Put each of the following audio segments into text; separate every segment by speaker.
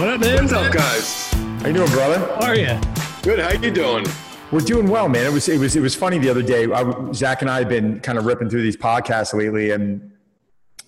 Speaker 1: What up, man?
Speaker 2: What's up, guys?
Speaker 3: How you doing, brother?
Speaker 1: How are you?
Speaker 2: Good. How you doing?
Speaker 3: We're doing well, man. It was it was it was funny the other day. I, Zach and I have been kind of ripping through these podcasts lately, and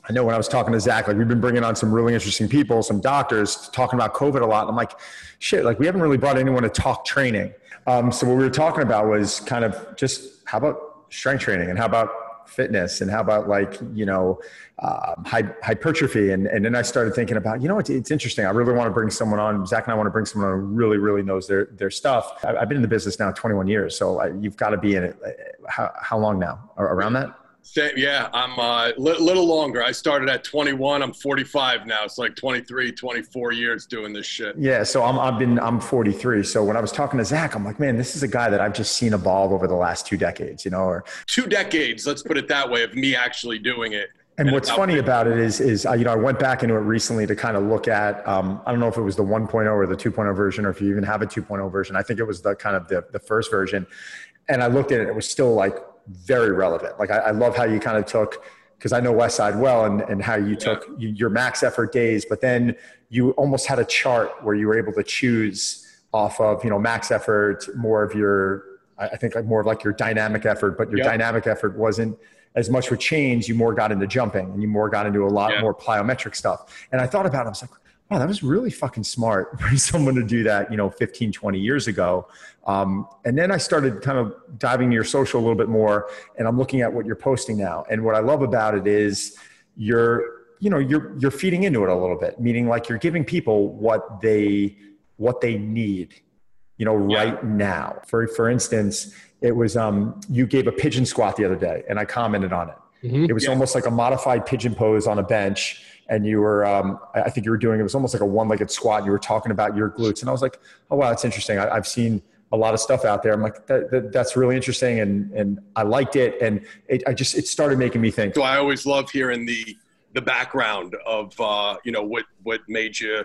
Speaker 3: I know when I was talking to Zach, like we've been bringing on some really interesting people, some doctors talking about COVID a lot. And I'm like, shit, like we haven't really brought anyone to talk training. Um, so what we were talking about was kind of just how about strength training and how about fitness and how about like you know um, hypertrophy? And, and then i started thinking about you know it's, it's interesting. I really want to bring someone on. Zach and i want to bring someone on who really really knows their, their stuff. I've been in the business now 21 years so I, you've got to be in it. How, how long now? Around that
Speaker 2: yeah, I'm a uh, li- little longer. I started at 21. I'm 45 now. It's like 23, 24 years doing this shit.
Speaker 3: Yeah, so I'm I've been I'm 43. So when I was talking to Zach, I'm like, man, this is a guy that I've just seen evolve over the last two decades, you know, or
Speaker 2: two decades. Let's put it that way of me actually doing it.
Speaker 3: And, and what's funny about it is, is uh, you know, I went back into it recently to kind of look at. Um, I don't know if it was the 1.0 or the 2.0 version, or if you even have a 2.0 version. I think it was the kind of the the first version, and I looked at it. It was still like very relevant. Like I, I love how you kind of took because I know Westside well and, and how you took your max effort days, but then you almost had a chart where you were able to choose off of, you know, max effort, more of your, I think like more of like your dynamic effort, but your yep. dynamic effort wasn't as much with change. You more got into jumping and you more got into a lot more plyometric stuff. And I thought about it, I was like, wow, that was really fucking smart for someone to do that, you know, 15, 20 years ago. Um, and then I started kind of diving into your social a little bit more and I'm looking at what you're posting now. And what I love about it is you're, you know, you're, you're feeding into it a little bit, meaning like you're giving people what they, what they need, you know, right yeah. now. For, for instance, it was, um, you gave a pigeon squat the other day and I commented on it. Mm-hmm. It was yeah. almost like a modified pigeon pose on a bench and you were um, i think you were doing it was almost like a one-legged squat you were talking about your glutes and i was like oh wow that's interesting I, have seen a lot of stuff out there i'm like that, that, that's really interesting and and i liked it and it, i just it started making me think
Speaker 2: so i always love hearing the the background of uh, you know what what made you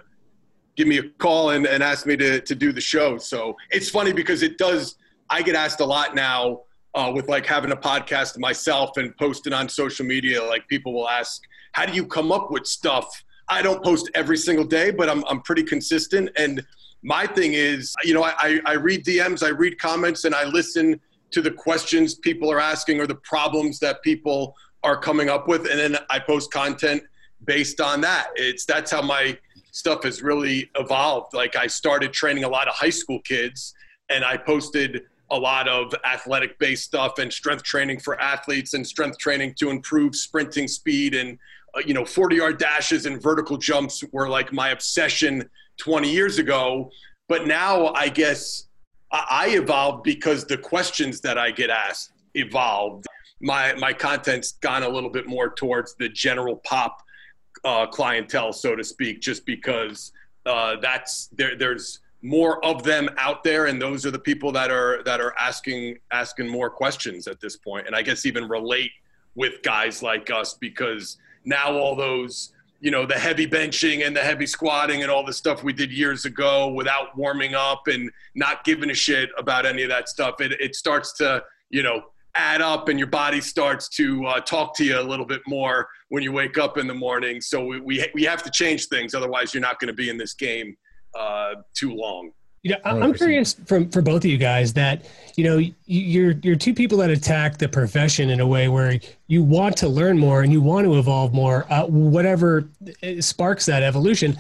Speaker 2: give me a call and, and ask me to, to do the show so it's funny because it does i get asked a lot now uh, with like having a podcast myself and posting on social media like people will ask how do you come up with stuff? I don't post every single day, but I'm, I'm pretty consistent. And my thing is, you know, I, I read DMs, I read comments, and I listen to the questions people are asking or the problems that people are coming up with. And then I post content based on that. It's that's how my stuff has really evolved. Like I started training a lot of high school kids and I posted a lot of athletic based stuff and strength training for athletes and strength training to improve sprinting speed and uh, you know 40 yard dashes and vertical jumps were like my obsession 20 years ago. But now i guess i evolved because the questions that i get asked evolved. My my content's gone a little bit more towards the general pop uh, clientele so to speak just because uh, that's there there's more of them out there and those are the people that are that are asking asking more questions at this point. And i guess even relate with guys like us because now all those you know the heavy benching and the heavy squatting and all the stuff we did years ago without warming up and not giving a shit about any of that stuff it, it starts to you know add up and your body starts to uh, talk to you a little bit more when you wake up in the morning. So we, we, we have to change things otherwise you're not going to be in this game uh, too long
Speaker 1: you know, I'm curious from for both of you guys that you know you're you're two people that attack the profession in a way where you want to learn more and you want to evolve more, uh, whatever sparks that evolution.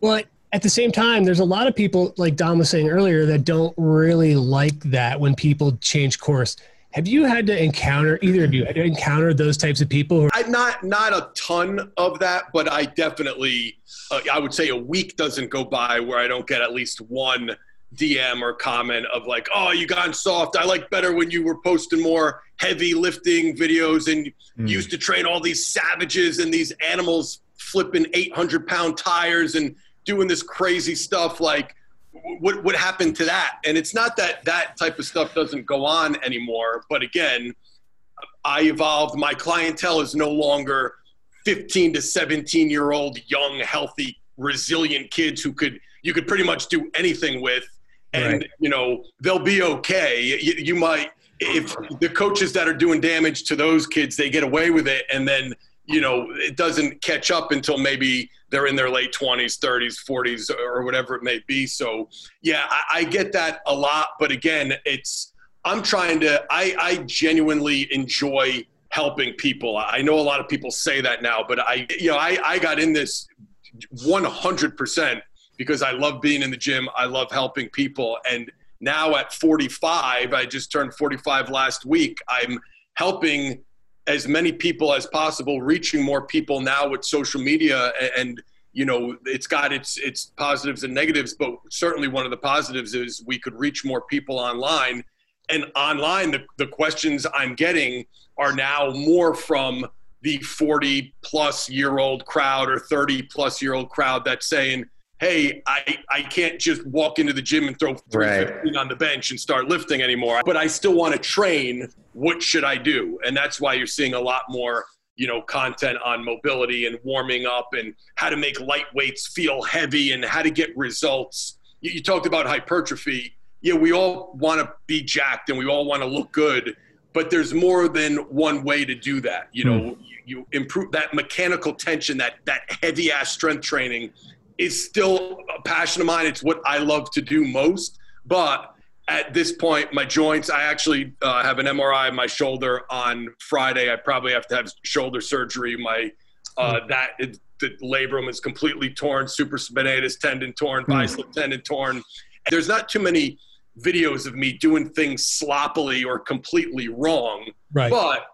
Speaker 1: But at the same time, there's a lot of people, like Don was saying earlier, that don't really like that when people change course. Have you had to encounter either of you had to encounter those types of people? Who-
Speaker 2: I, not not a ton of that, but I definitely uh, I would say a week doesn't go by where I don't get at least one DM or comment of like, "Oh, you gone soft. I like better when you were posting more heavy lifting videos and mm. used to train all these savages and these animals flipping 800 pound tires and doing this crazy stuff like." What what happened to that? And it's not that that type of stuff doesn't go on anymore, but again, I evolved. My clientele is no longer 15 to 17 year old young, healthy, resilient kids who could you could pretty much do anything with, and right. you know they'll be okay. You, you might if the coaches that are doing damage to those kids they get away with it, and then you know it doesn't catch up until maybe they're in their late 20s 30s 40s or whatever it may be. So yeah I, I get that a lot but again it's i'm trying to i i genuinely enjoy helping people. I know a lot of people say that now but i you know i i got in this 100% because i love being in the gym. I love helping people. And now at 45 i just turned 45 last week i'm helping as many people as possible, reaching more people now with social media and you know it's got its its positives and negatives but certainly one of the positives is we could reach more people online. And online the, the questions i'm getting are now more from the 40 plus year old crowd or 30 plus year old crowd that's saying hey, I, I can't just walk into the gym and throw 315 right. on the bench and start lifting anymore, but I still want to train. What should I do? And that's why you're seeing a lot more, you know, content on mobility and warming up and how to make light weights feel heavy and how to get results. You, you talked about hypertrophy. Yeah, we all want to be jacked and we all want to look good, but there's more than one way to do that. You know, mm. you, you improve that mechanical tension, that that heavy ass strength training is still a passion of mine. It's what I love to do most. But at this point, my joints, I actually uh, have an MRI of my shoulder on Friday. I probably have to have shoulder surgery. My uh, hmm. that it, the labrum is completely torn, supraspinatus tendon torn, mm. bicep tendon torn. There's not too many videos of me doing things sloppily or completely wrong.
Speaker 1: Right.
Speaker 2: But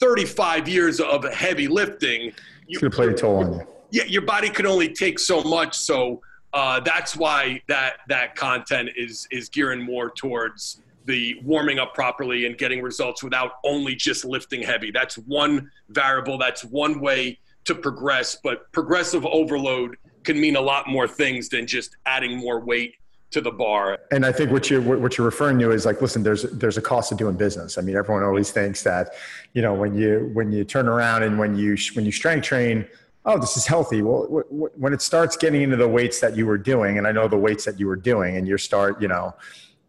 Speaker 2: 35 years of heavy lifting.
Speaker 3: You, it's going to play a toll on you
Speaker 2: yeah, your body can only take so much. So uh, that's why that that content is is gearing more towards the warming up properly and getting results without only just lifting heavy. That's one variable. That's one way to progress. But progressive overload can mean a lot more things than just adding more weight to the bar.
Speaker 3: And I think what you what you're referring to is like, listen, there's there's a cost of doing business. I mean, everyone always thinks that, you know, when you when you turn around and when you when you strength train oh, this is healthy. Well, w- w- when it starts getting into the weights that you were doing, and I know the weights that you were doing, and you start, you know,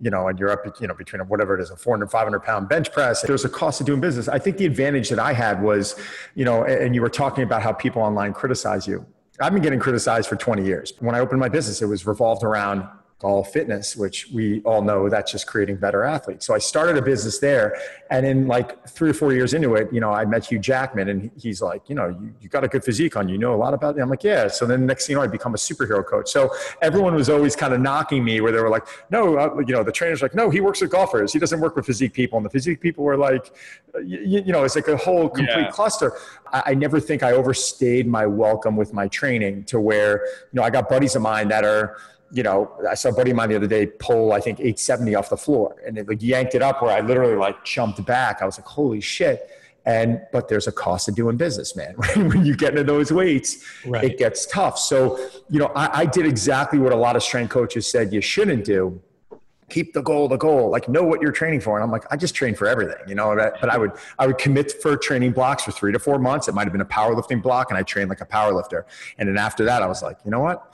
Speaker 3: you know, and you're up, you know, between whatever it is, a 400, 500 pound bench press. There's a cost of doing business. I think the advantage that I had was, you know, and you were talking about how people online criticize you. I've been getting criticized for 20 years. When I opened my business, it was revolved around all fitness, which we all know that's just creating better athletes. So I started a business there. And in like three or four years into it, you know, I met Hugh Jackman and he's like, you know, you, you got a good physique on, you know a lot about it. I'm like, yeah. So then the next thing you know, I become a superhero coach. So everyone was always kind of knocking me where they were like, no, uh, you know, the trainer's like, no, he works with golfers. He doesn't work with physique people. And the physique people were like, you, you know, it's like a whole complete yeah. cluster. I, I never think I overstayed my welcome with my training to where, you know, I got buddies of mine that are, you know, I saw a buddy of mine the other day pull, I think, 870 off the floor and it like yanked it up where I literally like jumped back. I was like, holy shit. And, but there's a cost of doing business, man. when you get into those weights, right. it gets tough. So, you know, I, I did exactly what a lot of strength coaches said you shouldn't do keep the goal the goal like know what you're training for and i'm like i just train for everything you know but i would i would commit for training blocks for three to four months it might have been a powerlifting block and i trained like a power lifter and then after that i was like you know what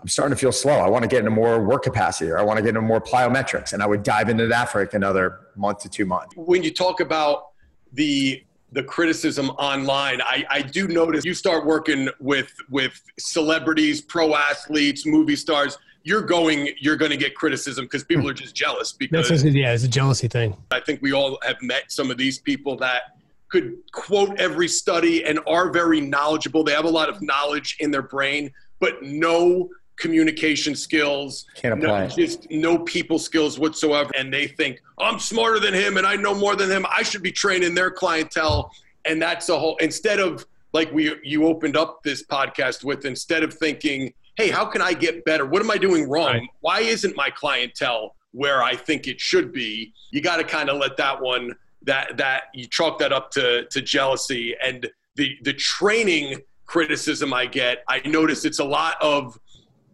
Speaker 3: I'm starting to feel slow. I want to get into more work capacity or I want to get into more plyometrics. And I would dive into that for like another month to two months.
Speaker 2: When you talk about the the criticism online, I, I do notice you start working with with celebrities, pro athletes, movie stars. You're going, you're going to get criticism because people hmm. are just jealous. Because
Speaker 1: That's, yeah, it's a jealousy thing.
Speaker 2: I think we all have met some of these people that could quote every study and are very knowledgeable. They have a lot of knowledge in their brain, but no communication skills,
Speaker 3: can't apply
Speaker 2: no, just no people skills whatsoever. And they think I'm smarter than him and I know more than him. I should be training their clientele. And that's a whole instead of like we you opened up this podcast with instead of thinking, hey, how can I get better? What am I doing wrong? Right. Why isn't my clientele where I think it should be? You got to kind of let that one that that you chalk that up to to jealousy and the the training criticism I get. I notice it's a lot of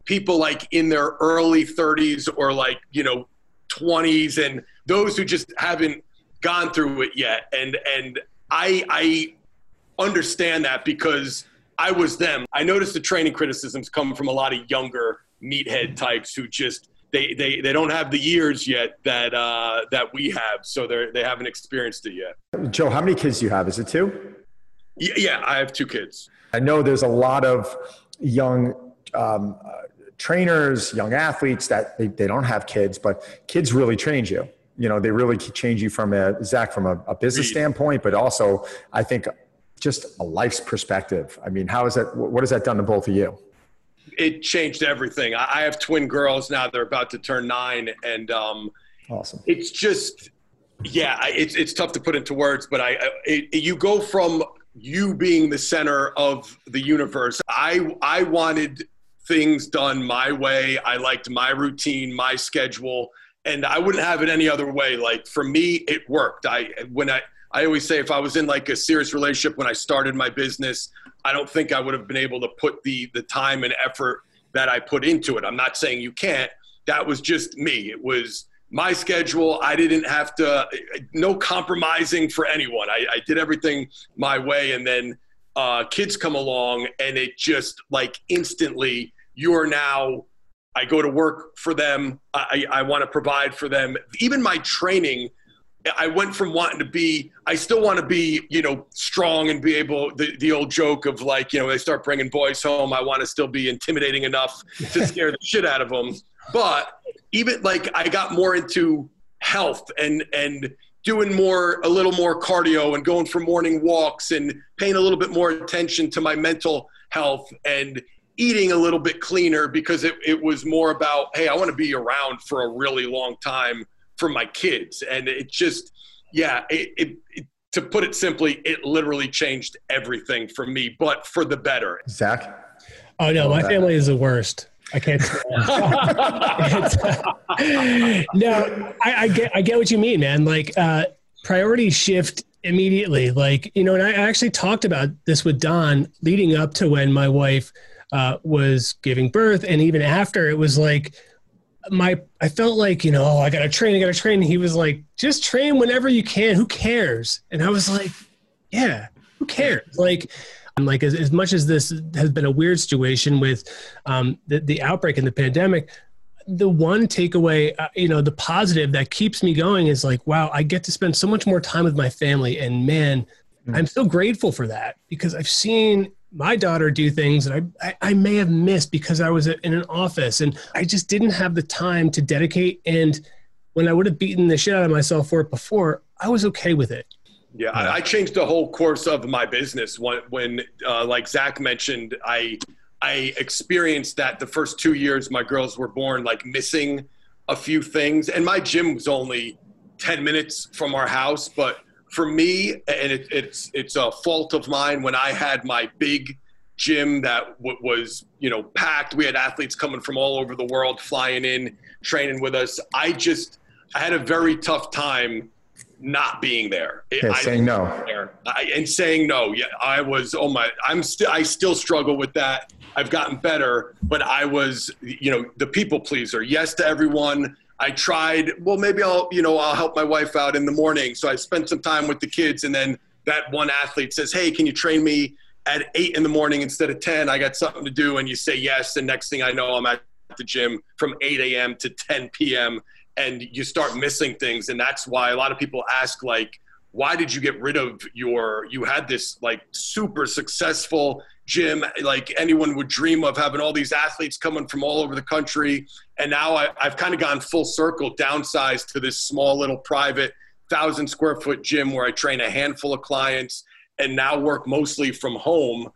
Speaker 2: people like in their early 30s or like you know 20s and those who just haven't gone through it yet. And and i i understand that because i was them. I noticed the training criticisms come from a lot of younger meathead types who just they they, they don't have the years yet that uh, that we have so they they haven't experienced it yet.
Speaker 3: Joe how many kids do you have? Is it two?
Speaker 2: Yeah i have two kids.
Speaker 3: I know there's a lot of young um, uh, trainers, young athletes that they, they don't have kids, but kids really change you. You know, they really change you from a Zach from a, a business standpoint, but also I think just a life's perspective. I mean, how is that? What has that done to both of you?
Speaker 2: It changed everything. I have twin girls now; they're about to turn nine, and um,
Speaker 3: awesome.
Speaker 2: It's just, yeah, it's it's tough to put into words, but I, it, you go from you being the center of the universe. I I wanted things done my way. I liked my routine, my schedule, and I wouldn't have it any other way. Like for me, it worked. I when I I always say if I was in like a serious relationship when I started my business, I don't think I would have been able to put the the time and effort that I put into it. I'm not saying you can't. That was just me. It was my schedule. I didn't have to, no compromising for anyone. I, I did everything my way. And then uh, kids come along and it just like instantly you are now i go to work for them. I, I want to provide for them. Even my training i went from wanting to be i still want to be you know strong and be able the, the old joke of like you know they start bringing boys home i want to still be intimidating enough to scare the shit out of them but even like i got more into health and and doing more a little more cardio and going for morning walks and paying a little bit more attention to my mental health and eating a little bit cleaner because it, it was more about hey i want to be around for a really long time for my kids. And it just yeah it, it, it, to put it simply it literally changed everything for me but for the better.
Speaker 3: Zach?
Speaker 1: Oh no my family is the worst I can't. no, I, I, get I get what you mean, man. Like uh, priority shift immediately. Like you know, and I actually talked about this with Don leading up to when my wife uh, was giving birth, and even after, it was like my I felt like you know oh, I got to train, I got to train. And he was like, just train whenever you can. Who cares? And I was like, yeah, who cares? Like like as, as much as this has been a weird situation with um, the, the outbreak and the pandemic, the one takeaway, uh, you know, the positive that keeps me going is like, wow, I get to spend so much more time with my family. And man, mm-hmm. I'm so grateful for that because I've seen my daughter do things that I, I, I, may have missed because I was in an office and I just didn't have the time to dedicate. And when I would have beaten the shit out of myself for it before, I was okay with it.
Speaker 2: Yeah, I, I, changed the whole course of my business when, when uh, like Zach mentioned, I I experienced that the first two years my girls were born, like missing a few things, and my gym was only ten minutes from our house. But for me, and it, it's it's a fault of mine when I had my big gym that w- was you know packed. We had athletes coming from all over the world flying in, training with us. I just I had a very tough time not being there.
Speaker 3: Yeah, I, saying no.
Speaker 2: I, and saying no. Yeah, I was. Oh my! I'm still. I still struggle with that. I've gotten better, but I was, you know, the people pleaser. Yes to everyone. I tried. Well, maybe I'll, you know, I'll help my wife out in the morning. So I spent some time with the kids, and then that one athlete says, "Hey, can you train me at eight in the morning instead of ten? I got something to do." And you say yes, and next thing I know, I'm at the gym from 8 a.m. to 10 p.m and you start missing things. And that's why a lot of people ask like why did you get rid of your you had this like super successful gym? Like anyone would dream of having all these athletes coming from all over the country. And now I, have kind of gone full circle downsized to this small little private thousand square foot gym where i train a handful of clients and now work mostly from home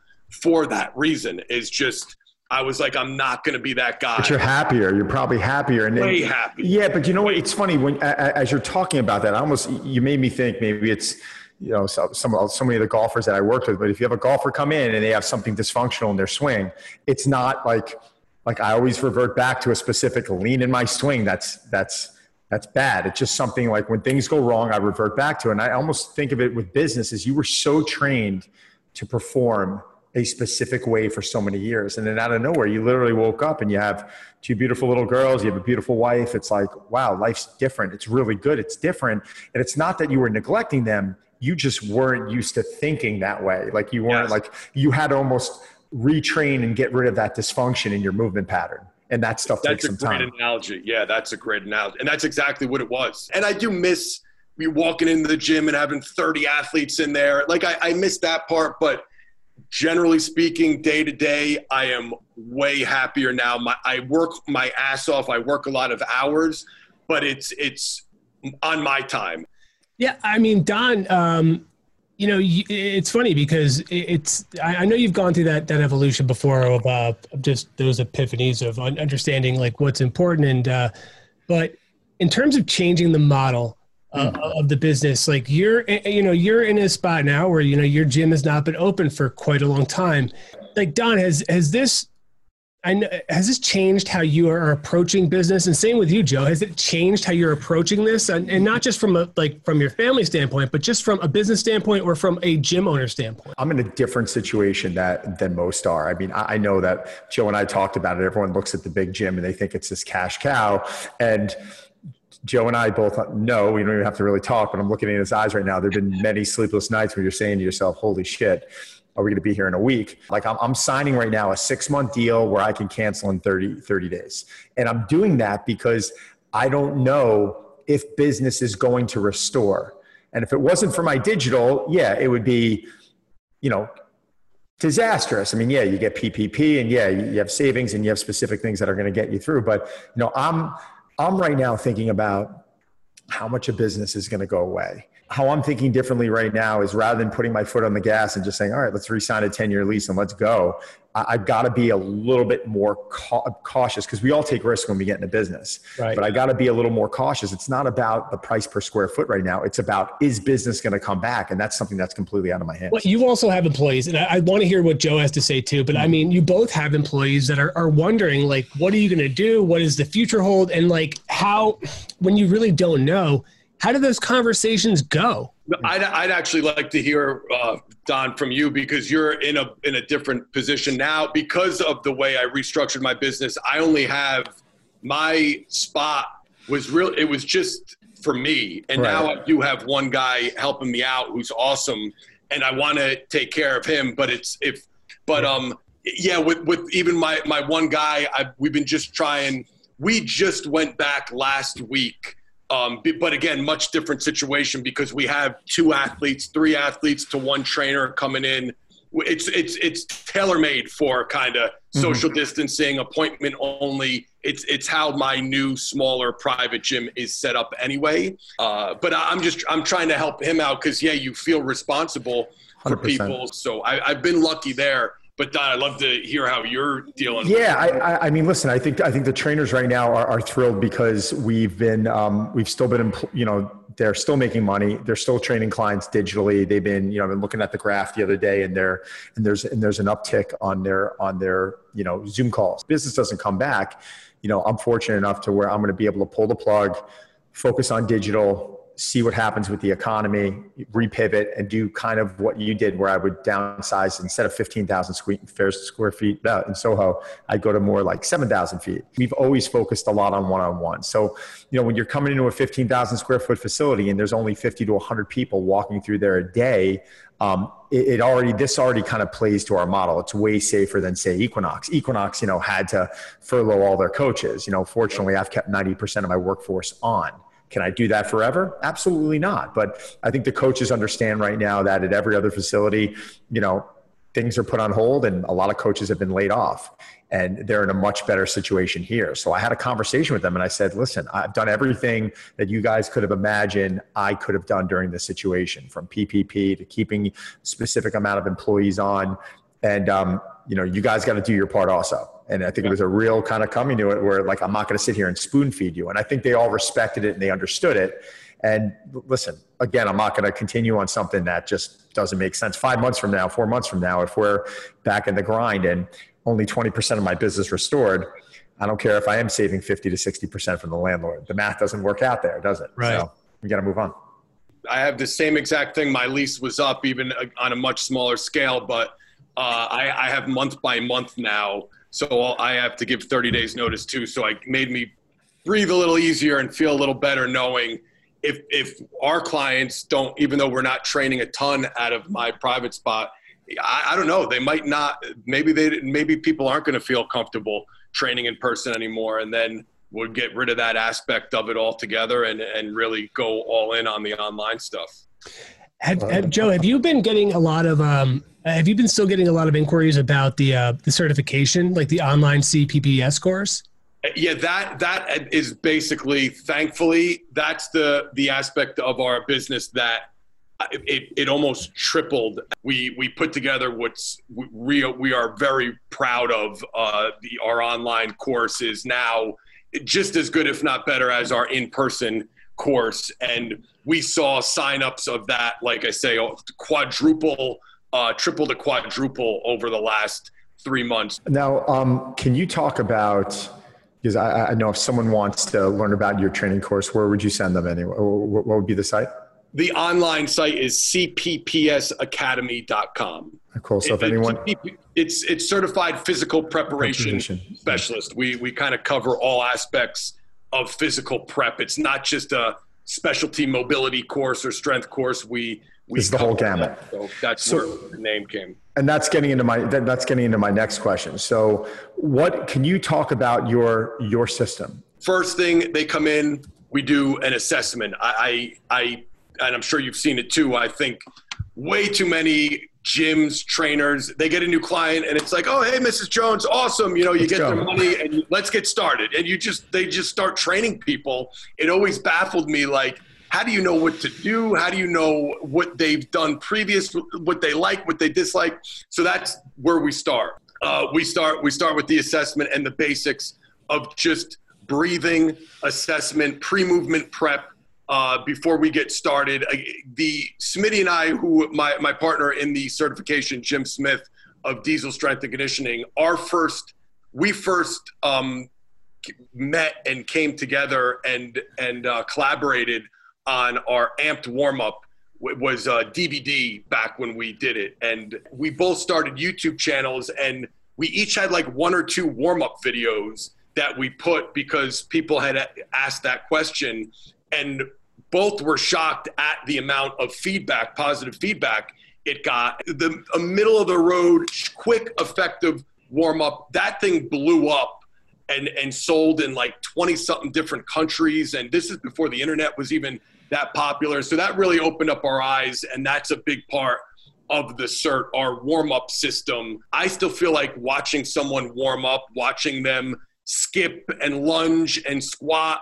Speaker 2: for that reason is just I was like, I'm not going to be that guy.
Speaker 3: But you're happier. You're probably happier.
Speaker 2: And way then, happy.
Speaker 3: Yeah, but you know what? It's funny when as you're talking about that. I almost you made me think maybe it's you know some so many of the golfers that I worked with. But if you have a golfer come in and they have something dysfunctional in their swing, it's not like like I always revert back to a specific lean in my swing. That's that's that's bad. It's just something like when things go wrong, I revert back to. It. And I almost think of it with business as you were so trained to perform a specific way for so many years. And then out of nowhere, you literally woke up and you have two beautiful little girls, you have a beautiful wife. It's like, wow, life's different. It's really good. It's different. And it's not that you were neglecting them, you just weren't used to thinking that way. Like you weren't yes. like, you had almost retrain and get rid of that dysfunction in your movement pattern. And that stuff
Speaker 2: that's
Speaker 3: takes some time.
Speaker 2: That's a great analogy. Yeah, that's a great analogy. And that's exactly what it was. And I do miss me walking into the gym and having 30 athletes in there. Like I, I miss that part, but generally speaking, day to day, I am way happier now. My, I work my ass off. I work a lot of hours, but it's it's on my time.
Speaker 1: Yeah, I mean, Don, um, you know, it's funny because it's. I know you've gone through that that evolution before of uh, just those epiphanies of understanding like what's important, and uh, but in terms of changing the model uh, mm. of the business. Like you're you know you're in a spot now where you know your gym has not been open for quite a long time. Like don has has this I know, has this changed how you are approaching business? And same with you joe. Has it changed how you're approaching this? And, and not just from a like from your family standpoint but just from a business standpoint or from a gym owner standpoint?
Speaker 3: I'm in a different situation that than most are. I mean i, I know that joe and i talked about it. Everyone looks at the big gym and they think it's this cash cow. And Joe and I both know we don't even have to really talk, but I'm looking in his eyes right now. There have been many sleepless nights where you're saying to yourself, holy shit, are we going to be here in a week? Like I'm, I'm signing right now a six month deal where I can cancel in 30, 30 days. And I'm doing that because I don't know if business is going to restore. And if it wasn't for my digital, yeah, it would be, you know, disastrous. I mean, yeah, you get PPP and yeah, you have savings and you have specific things that are going to get you through. But, you know, I'm, I'm right now thinking about how much a business is going to go away how I'm thinking differently right now is rather than putting my foot on the gas and just saying, all right, let's resign a 10 year lease and let's go. I, have got to be a little bit more cautious because we all take risks when we get into business. Right. But I got to be a little more cautious. It's not about the price per square foot right now. It's about is business going to come back? And that's something that's completely out of my hands.
Speaker 1: Well, you also have employees, and I, I want to hear what Joe has to say too. But I mm-hmm. mean, you both have employees that are, are wondering, like, what are you going to do? What does the future hold? And like, how, when you really don't know, how do those conversations go?
Speaker 2: I'd, I'd actually like to hear uh, Don from you because you're in a in a different position now because of the way I restructured my business. I only have my spot was real. It was just for me, and right. now I do have one guy helping me out who's awesome, and I want to take care of him. But it's if but um yeah with with even my my one guy I we've been just trying. We just went back last week um, but again, much different situation because we have two athletes, three athletes to one trainer coming in. It's it's it's tailor made for kind of mm-hmm. social distancing, appointment only. It's it's how my new smaller private gym is set up anyway. Uh, but I'm just I'm trying to help him out because yeah, you feel responsible for 100%. people. So I, I've been lucky there but Don, I'd love to hear how you're dealing.
Speaker 3: Yeah, I, I, mean, listen, I think I think the trainers right now are, are thrilled because we've been um, we've still been you know they're still making money. They're still training clients digitally. They've been you know I've been looking at the graph the other day and there and there's and there's an uptick on their on their you know Zoom calls. Business doesn't come back. You know, I'm fortunate enough to where I'm going to be able to pull the plug, focus on digital, see what happens with the economy, repivot, and do kind of what you did, where I would downsize instead of 15,000 square feet uh, in Soho, I'd go to more like 7,000 feet. We've always focused a lot on one on one. So, you know, when you're coming into a 15,000 square foot facility and there's only 50 to 100 people walking through there a day, um, it, it, already this already kind of plays to our model. It's way safer than say Equinox. Equinox, you know, had to furlough all their coaches. You know, fortunately, I've kept 90% of my workforce on. Can I do that forever? Absolutely not. But I think the coaches understand right now that at every other facility, you know, things are put on hold and a lot of coaches have been laid off and they're in a much better situation here. So I had a conversation with them and I said, listen, I've done everything that you guys could have imagined I could have done during this situation from PPP to keeping specific amount of employees on. And, um, you know, you guys got to do your part also. And I think yeah. it was a real kind of coming to it where like, I'm not going to sit here and spoon feed you. And I think they all respected it and they understood it. And listen, again, I'm not going to continue on something that just doesn't make sense. Five months from now, four months from now, if we're back in the grind and only 20% of my business restored, I don't care if I am saving 50 to 60% from the landlord. The math doesn't work out there, does it?
Speaker 1: Right. So
Speaker 3: we got to move on.
Speaker 2: I have the same exact thing. My lease was up even on a much smaller scale, but uh, I, I have month by month now so I have to give 30 days notice too. So it made me breathe a little easier and feel a little better knowing if if our clients don't, even though we're not training a ton out of my private spot, I, I don't know. They might not. Maybe they maybe people aren't going to feel comfortable training in person anymore, and then we'll get rid of that aspect of it altogether and and really go all in on the online stuff.
Speaker 1: Have, have, Joe, have you been getting a lot of um, have you been still getting a lot of inquiries about the uh, the certification, like the online CPPS course?
Speaker 2: Yeah, that that is basically, thankfully, that's the the aspect of our business that it, it almost tripled. We we put together what's we we are very proud of. Uh, the our online course is now just as good, if not better, as our in person course, and we saw signups of that, like I say, quadruple, uh, triple to quadruple over the last three months.
Speaker 3: Now, um, can you talk about? Because I, I, know if someone wants to learn about your training course, where would you send them anyway? What would be the site?
Speaker 2: The online site is cppsacademy.com.
Speaker 3: Cool. So if anyone,
Speaker 2: it's it's certified physical preparation, preparation. specialist. We we kind of cover all aspects of physical prep. It's not just a specialty mobility course or strength course. We we
Speaker 3: it's the whole gamut.
Speaker 2: That. So that's so, where the name came.
Speaker 3: And that's getting into my that, that's getting into my next question. So, what can you talk about your your system?
Speaker 2: First thing they come in, we do an assessment. I I, I and I'm sure you've seen it too. I think way too many gyms, trainers, they get a new client and it's like, oh, hey, Mrs. Jones, awesome. You know, you let's get go. their money and let's get started. And you just, they just start training people. It always baffled me like, how do you know what to do? How do you know what they've done previous, what they like, what they dislike? So that's where we start. Uh, we start we start with the assessment and the basics of just breathing, assessment, pre-movement prep, uh, before we get started. Uh, the Smitty and I, who my, my partner in the certification, Jim Smith of Diesel Strength and Conditioning, our first, we first um, met and came together and and uh, collaborated on our amped warm up it was a DVD back when we did it, and we both started YouTube channels, and we each had like one or two warm up videos that we put because people had asked that question, and both were shocked at the amount of feedback, positive feedback it got. The a middle of the road, quick, effective warm up. That thing blew up and and sold in like 20 something different countries. And this is before the internet was even that popular. So that really opened up our eyes, and that's a big part of the cert, our warm up system. I still feel like watching someone warm up, watching them skip and lunge and squat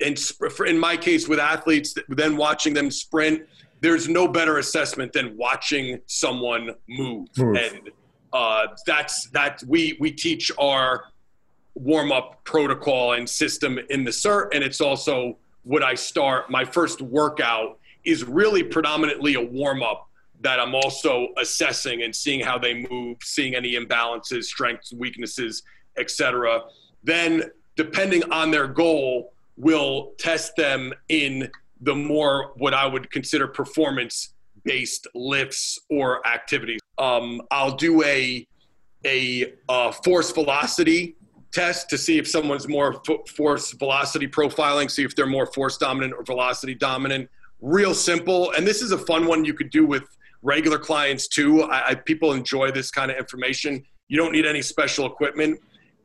Speaker 2: and in my case with athletes, then watching them sprint, there's no better assessment than watching someone move. move. And uh, that's that we we teach our warm up protocol and system in the cert, and it's also what I start. My first workout is really predominantly a warm up that I'm also assessing and seeing how they move, seeing any imbalances, strengths, weaknesses, etc. Then, depending on their goal, will test them in the more what I would consider performance based lifts or activities. Um, I'll do a, a, a force velocity test to see if someone's more force velocity profiling, see if they're more force dominant or velocity dominant. Real simple. And this is a fun one you could do with regular clients too. I, I, people enjoy this kind of information. You don't need any special equipment.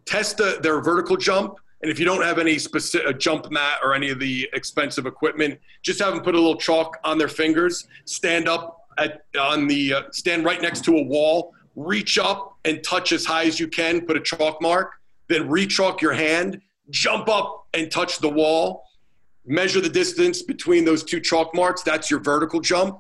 Speaker 2: Test the, their vertical jump and if you don't have any specific jump mat or any of the expensive equipment, just have them put a little chalk on their fingers, stand up at on the uh, stand right next to a wall, reach up and touch as high as you can, put a chalk mark, then re-chalk your hand, jump up and touch the wall, measure the distance between those two chalk marks, that's your vertical jump.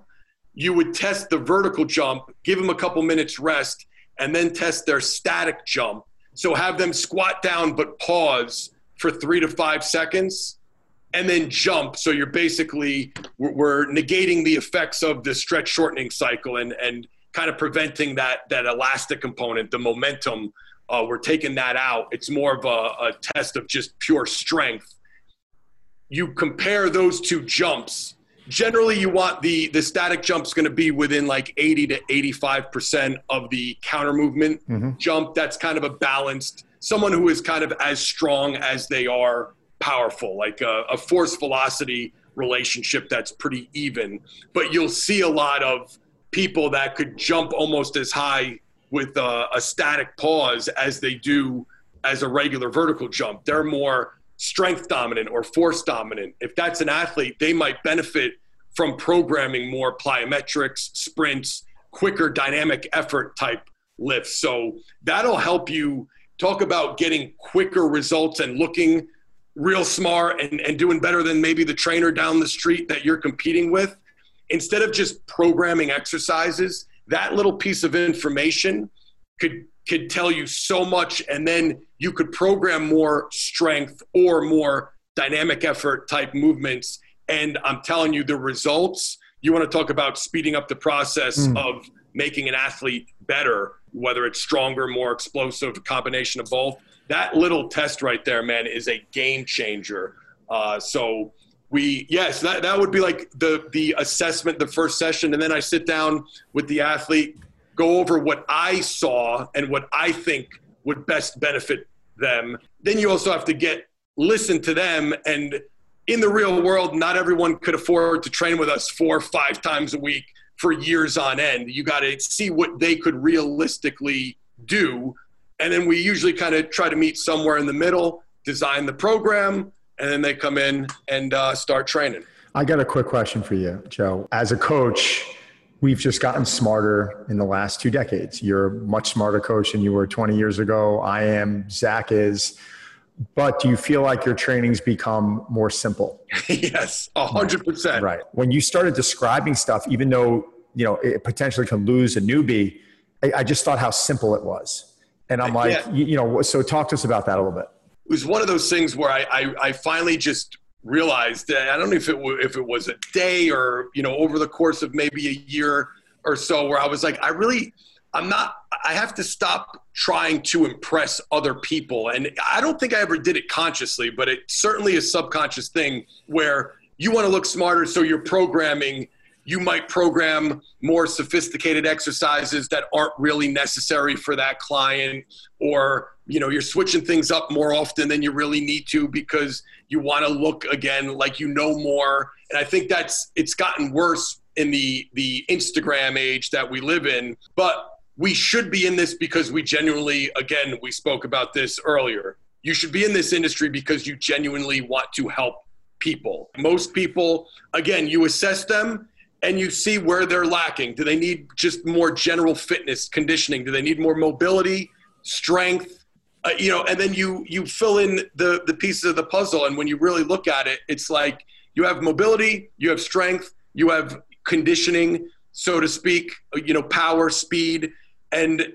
Speaker 2: You would test the vertical jump, give them a couple minutes rest, and then test their static jump so have them squat down but pause for three to five seconds and then jump. So you're basically, we're negating the effects of the stretch shortening cycle and, and kind of preventing that, that elastic component, the momentum. Uh, we're taking that out. It's more of a, a test of just pure strength. You compare those two jumps generally you want the the static jump's going to be within like 80 to 85 percent of the counter movement mm-hmm. jump. That's kind of a balanced someone who is kind of as strong as they are powerful like a, a force velocity relationship that's pretty even. But you'll see a lot of people that could jump almost as high with a, a static pause as they do as a regular vertical jump. They're more strength dominant or force dominant. If that's an athlete, they might benefit from programming more plyometrics, sprints, quicker dynamic effort type lifts. So that'll help you talk about getting quicker results and looking real smart and, and doing better than maybe the trainer down the street that you're competing with. Instead of just programming exercises, that little piece of information could could tell you so much and then you could program more strength or more dynamic effort type movements. And i'm telling you the results you want to talk about speeding up the process mm. of making an athlete better whether it's stronger more explosive combination of both. That little test right there man is a game changer. Uh, so we yes that, that would be like the the assessment the first session. And then i sit down with the athlete go over what I saw and what I think would best benefit them. Then you also have to get listen to them and in the real world not everyone could afford to train with us four or five times a week for years on end. You got to see what they could realistically do and then we usually kind of try to meet somewhere in the middle, design the program, and then they come in and uh, start training.
Speaker 3: I got a quick question for you, Joe. As a coach, we've just gotten smarter in the last two decades. You're a much smarter coach than you were 20 years ago. I am, Zach is. But do you feel like your trainings become more simple?
Speaker 2: yes, 100%.
Speaker 3: Right. When you started describing stuff, even though, you know, it potentially can lose a newbie, I, I just thought how simple it was. And I'm like, yeah. you, you know, so talk to us about that a little bit.
Speaker 2: It was one of those things where I, I, I finally just realized that I don't know if it w- if it was a day or you know over the course of maybe a year or so where I was like I really I'm not I have to stop trying to impress other people. And I don't think I ever did it consciously but it certainly a subconscious thing where you want to look smarter so you're programming you might program more sophisticated exercises that aren't really necessary for that client or you know you're switching things up more often than you really need to because you want to look again like you know more. And i think that's it's gotten worse in the the instagram age that we live in but we should be in this because we genuinely again we spoke about this earlier. You should be in this industry because you genuinely want to help people. Most people again you assess them and you see where they're lacking. Do they need just more general fitness conditioning? Do they need more mobility, strength? Uh, you know, and then you you fill in the the pieces of the puzzle. And when you really look at it, it's like you have mobility, you have strength, you have conditioning, so to speak. You know, power, speed, and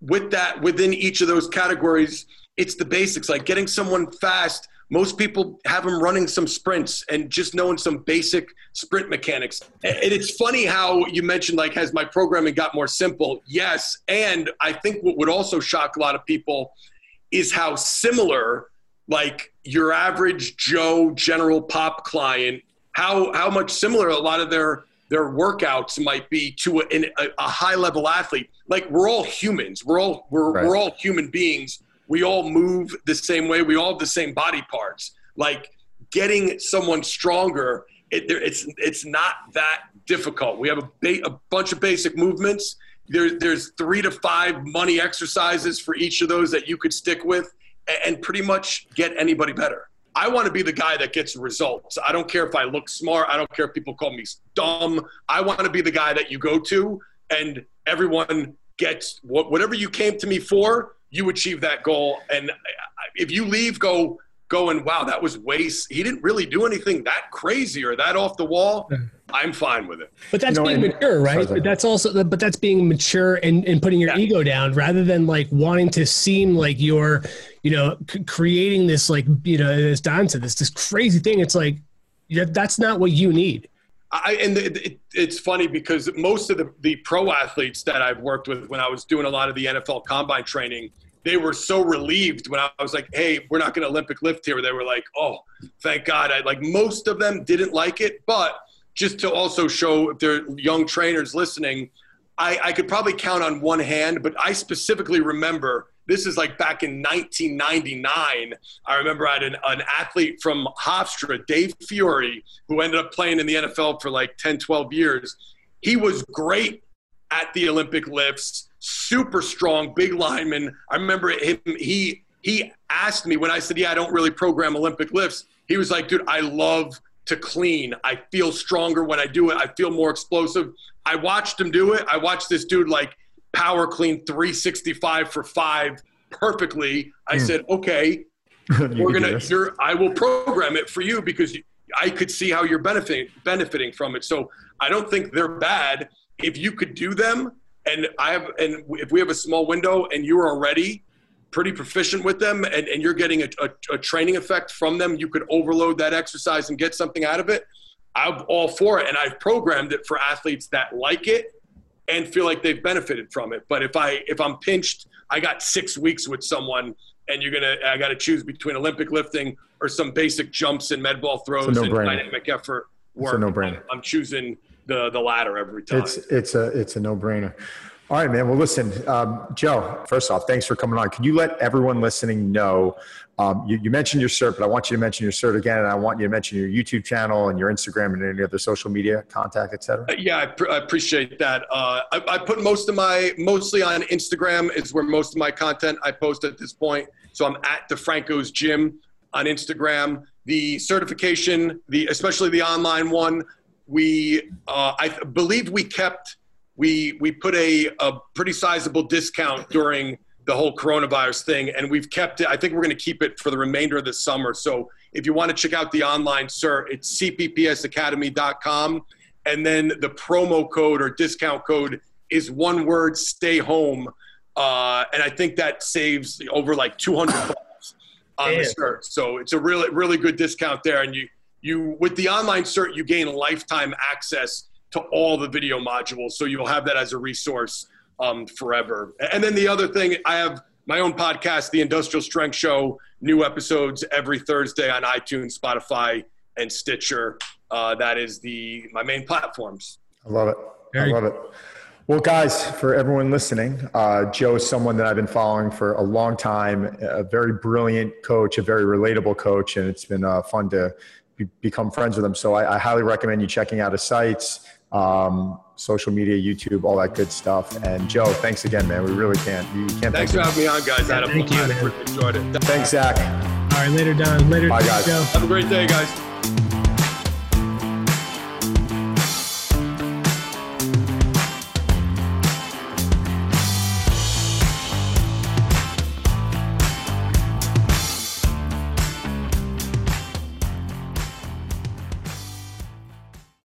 Speaker 2: with that within each of those categories, it's the basics like getting someone fast most people have them running some sprints and just knowing some basic sprint mechanics. And it's funny how you mentioned, like, has my programming got more simple? Yes. And I think what would also shock a lot of people is how similar, like, your average Joe general pop client, how, how much similar a lot of their their workouts might be to a, a, a high level athlete. Like we're all humans. We're all we're, right. we're all human beings we all move the same way. We all have the same body parts. Like getting someone stronger, it, it's it's not that difficult. We have a, ba- a bunch of basic movements. There, there's three to five money exercises for each of those that you could stick with and, and pretty much get anybody better. I want to be the guy that gets results. I don't care if I look smart. I don't care if people call me dumb. I want to be the guy that you go to and everyone gets whatever you came to me for you achieve that goal. And if you leave, go going, wow, that was waste. He didn't really do anything that crazy or that off the wall. I'm fine with it.
Speaker 1: But that's you know, being mature, right? But that's also, but that's being mature and, and putting your yeah. ego down rather than like wanting to seem like you're, you know, c- creating this like, you know, as Don said, this this crazy thing. It's like that's not what you need.
Speaker 2: I, and it, it's funny because most of the, the pro athletes that I've worked with when I was doing a lot of the NFL combine training, they were so relieved when I was like, "Hey, we're not going to Olympic lift here." They were like, "Oh, thank God!" I like most of them didn't like it, but just to also show if they're young trainers listening, I, I could probably count on one hand, but I specifically remember this is like back in 1999. I remember I had an, an athlete from Hofstra, Dave Fiore, who ended up playing in the NFL for like 10, 12 years. He was great at the Olympic lifts super strong, big lineman. I remember him. He he asked me when I said, "Yeah, I don't really program Olympic lifts." He was like, "Dude, I love to clean. I feel stronger when I do it. I feel more explosive. I watched him do it. I watched this dude like power clean 365 for five perfectly. I mm. said, okay, we're gonna. You're, I will program it for you because I could see how you're benefiting benefiting from it. So I don't think they're bad. If you could do them, and I have, and if we have a small window, and you are already pretty proficient with them, and, and you're getting a, a, a training effect from them, you could overload that exercise and get something out of it. I'm all for it, and I've programmed it for athletes that like it and feel like they've benefited from it. But if I if I'm pinched, I got six weeks with someone, and you're gonna I got to choose between Olympic lifting or some basic jumps and med ball throws and dynamic effort work.
Speaker 3: No brainer.
Speaker 2: I'm choosing the the latter every time.
Speaker 3: It's it's a it's a no brainer. All right, man. Well, listen, um, Joe. First off, thanks for coming on. Can you let everyone listening know? Um, you, you, mentioned your cert, but I want you to mention your cert again, and I want you to mention your YouTube channel and your Instagram and any other social media contact, etc.
Speaker 2: Yeah, I, pr- I, appreciate that. Uh, I, I, put most of my mostly on Instagram is where most of my content I post at this point. So I'm at DeFranco's Gym on Instagram. The certification, the especially the online one, we uh, I believe we kept we we put a, a pretty sizable discount during the whole coronavirus thing and we've kept it i think we're going to keep it for the remainder of the summer. So if you want to check out the online sir, it's cppsacademy.com and then the promo code or discount code is one word stay home. Uh, and i think that saves over like 200 bucks on Damn. the cert so it's a really really good discount there and you you with the online cert you gain lifetime access to all the video modules. So you'll have that as a resource um, forever. And then the other thing, I have my own podcast, The Industrial Strength Show, new episodes every Thursday on iTunes, Spotify, and Stitcher. Uh, that is the my main platforms.
Speaker 3: I love it. Very I love it. Well, guys, for everyone listening, uh, Joe is someone that I've been following for a long time. A very brilliant coach, a very relatable coach, and it's been uh, fun to be, become friends with them. So I, I highly recommend you checking out his sites um, social media, YouTube, all that good stuff. And Joe, thanks again, man. We really can't. You can't.
Speaker 2: Thanks for having me on, guys. Yeah, thank you. Man. Enjoyed it.
Speaker 3: Thanks, Zach.
Speaker 1: All right, later, Don. Later,
Speaker 3: Bye, guys.
Speaker 2: Joe. Have a great day, guys.